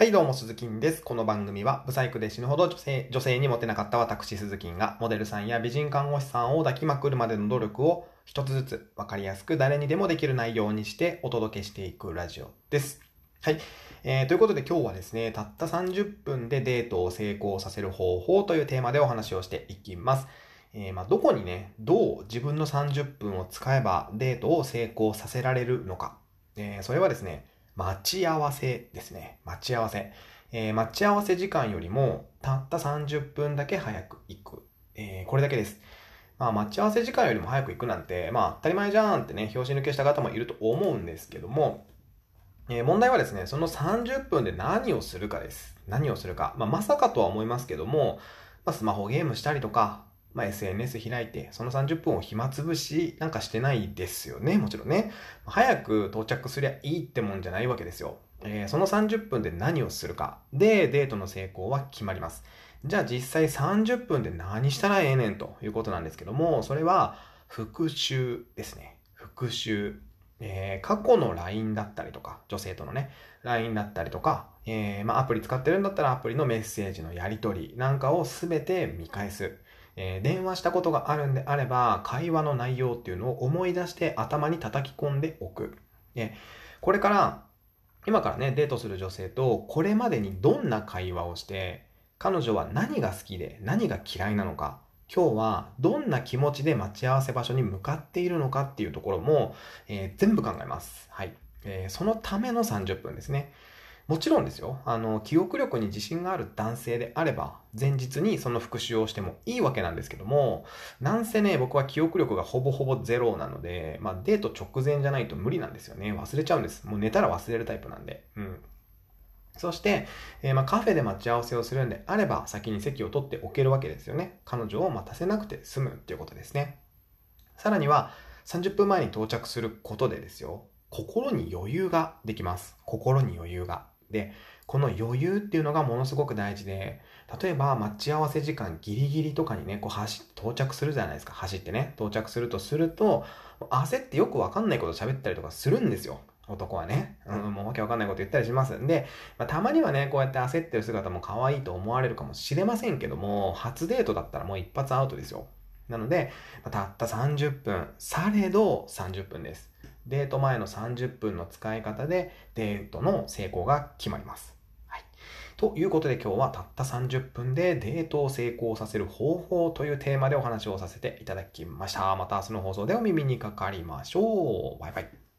はい、どうも、鈴木です。この番組は、ブサイクで死ぬほど女性、女性にモテなかった私、鈴木が、モデルさんや美人看護師さんを抱きまくるまでの努力を、一つずつ分かりやすく誰にでもできる内容にしてお届けしていくラジオです。はい。えー、ということで今日はですね、たった30分でデートを成功させる方法というテーマでお話をしていきます。えー、まあ、どこにね、どう自分の30分を使えばデートを成功させられるのか。えー、それはですね、待ち合わせですね。待ち合わせ。えー、待ち合わせ時間よりも、たった30分だけ早く行く。えー、これだけです。まあ、待ち合わせ時間よりも早く行くなんて、まあ、当たり前じゃんってね、表紙抜けした方もいると思うんですけども、えー、問題はですね、その30分で何をするかです。何をするか。まあ、まさかとは思いますけども、まあ、スマホゲームしたりとか、まあ、SNS 開いて、その30分を暇つぶしなんかしてないですよね、もちろんね。早く到着すりゃいいってもんじゃないわけですよ。えー、その30分で何をするかでデートの成功は決まります。じゃあ実際30分で何したらええねんということなんですけども、それは復習ですね。復習。えー、過去の LINE だったりとか、女性とのね、LINE だったりとか、えー、まあ、アプリ使ってるんだったらアプリのメッセージのやり取りなんかをすべて見返す。えー、電話したことがあるんであれば、会話の内容っていうのを思い出して頭に叩き込んでおく。えこれから、今からね、デートする女性と、これまでにどんな会話をして、彼女は何が好きで何が嫌いなのか、今日はどんな気持ちで待ち合わせ場所に向かっているのかっていうところも、えー、全部考えます。はい。えー、そのための30分ですね。もちろんですよ。あの、記憶力に自信がある男性であれば、前日にその復習をしてもいいわけなんですけども、なんせね、僕は記憶力がほぼほぼゼロなので、まあデート直前じゃないと無理なんですよね。忘れちゃうんです。もう寝たら忘れるタイプなんで。うん。そして、えー、まカフェで待ち合わせをするんであれば、先に席を取っておけるわけですよね。彼女を待たせなくて済むっていうことですね。さらには、30分前に到着することでですよ、心に余裕ができます。心に余裕が。で、この余裕っていうのがものすごく大事で、例えば待ち合わせ時間ギリギリとかにね、こう走って到着するじゃないですか。走ってね、到着するとすると、焦ってよくわかんないこと喋ったりとかするんですよ。男はね。うん、もうわけわかんないこと言ったりしますんで、まあ、たまにはね、こうやって焦ってる姿も可愛いと思われるかもしれませんけども、初デートだったらもう一発アウトですよ。なので、まあ、たった30分、されど30分です。デート前の30分の使い方でデートの成功が決まります。はい。ということで今日はたった30分でデートを成功させる方法というテーマでお話をさせていただきました。また明日の放送でお耳にかかりましょう。バイバイ。